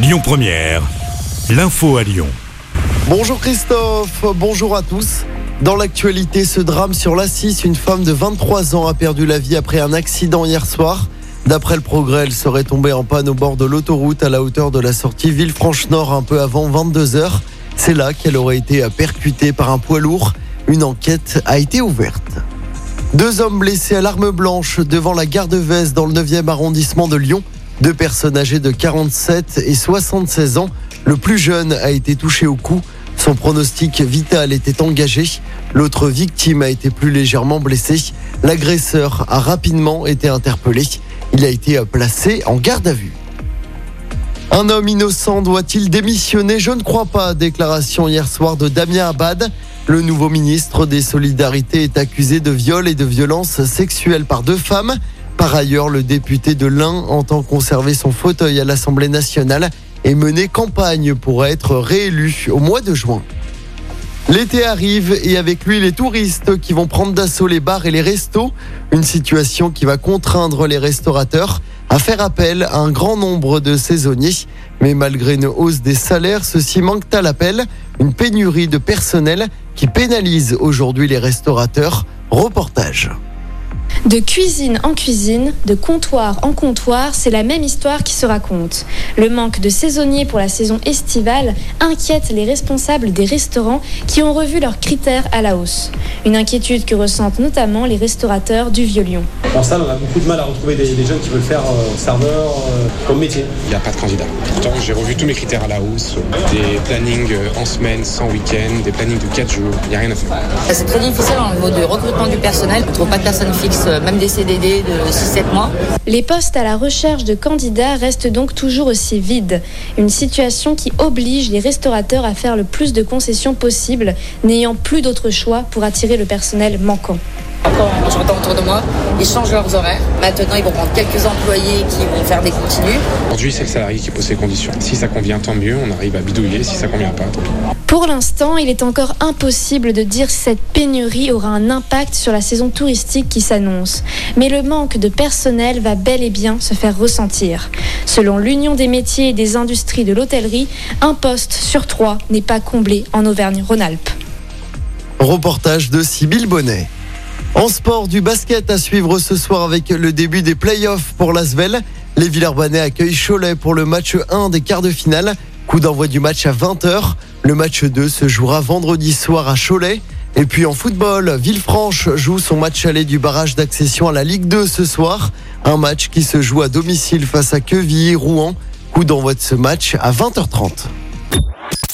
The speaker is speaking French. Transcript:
Lyon Première, l'info à Lyon. Bonjour Christophe, bonjour à tous. Dans l'actualité, ce drame sur la 6, une femme de 23 ans a perdu la vie après un accident hier soir. D'après le progrès, elle serait tombée en panne au bord de l'autoroute à la hauteur de la sortie Villefranche-Nord un peu avant 22h. C'est là qu'elle aurait été percutée par un poids lourd. Une enquête a été ouverte. Deux hommes blessés à l'arme blanche devant la gare de Vez dans le 9e arrondissement de Lyon. Deux personnes âgées de 47 et 76 ans. Le plus jeune a été touché au cou. Son pronostic vital était engagé. L'autre victime a été plus légèrement blessée. L'agresseur a rapidement été interpellé. Il a été placé en garde à vue. Un homme innocent doit-il démissionner? Je ne crois pas. Déclaration hier soir de Damien Abad. Le nouveau ministre des Solidarités est accusé de viol et de violence sexuelle par deux femmes. Par ailleurs, le député de l'Ain entend conserver son fauteuil à l'Assemblée nationale et mener campagne pour être réélu au mois de juin. L'été arrive et avec lui les touristes qui vont prendre d'assaut les bars et les restos. Une situation qui va contraindre les restaurateurs à faire appel à un grand nombre de saisonniers. Mais malgré une hausse des salaires, ceci manque à l'appel. Une pénurie de personnel qui pénalise aujourd'hui les restaurateurs. Reportage. De cuisine en cuisine, de comptoir en comptoir, c'est la même histoire qui se raconte. Le manque de saisonniers pour la saison estivale inquiète les responsables des restaurants qui ont revu leurs critères à la hausse. Une inquiétude que ressentent notamment les restaurateurs du Vieux-Lyon. En salle, on a beaucoup de mal à retrouver des, des jeunes qui veulent faire euh, serveur euh, comme métier. Il n'y a pas de candidat. Pourtant, j'ai revu tous mes critères à la hausse. Des plannings en semaine, sans week-end, des plannings de 4 jours. Il n'y a rien à faire. C'est très difficile au niveau du recrutement du personnel. On ne trouve pas de personnes fixes, même des CDD de 6-7 mois. Les postes à la recherche de candidats restent donc toujours aussi vides. Une situation qui oblige les restaurateurs à faire le plus de concessions possible, n'ayant plus d'autre choix pour attirer le personnel manquant. Quand j'entends autour de moi, ils changent leurs horaires. Maintenant, ils vont prendre quelques employés qui vont faire des continus. Aujourd'hui, c'est le salarié qui pose ses conditions. Si ça convient, tant mieux. On arrive à bidouiller. Si ça convient pas, tant pis. Pour l'instant, il est encore impossible de dire si cette pénurie aura un impact sur la saison touristique qui s'annonce. Mais le manque de personnel va bel et bien se faire ressentir. Selon l'Union des métiers et des industries de l'hôtellerie, un poste sur trois n'est pas comblé en Auvergne-Rhône-Alpes. Reportage de Sybille Bonnet. En sport, du basket à suivre ce soir avec le début des playoffs pour l'Asvel. Les Villeurbanais accueillent Cholet pour le match 1 des quarts de finale. Coup d'envoi du match à 20h. Le match 2 se jouera vendredi soir à Cholet. Et puis en football, Villefranche joue son match aller du barrage d'accession à la Ligue 2 ce soir. Un match qui se joue à domicile face à Quevilly, Rouen. Coup d'envoi de ce match à 20h30.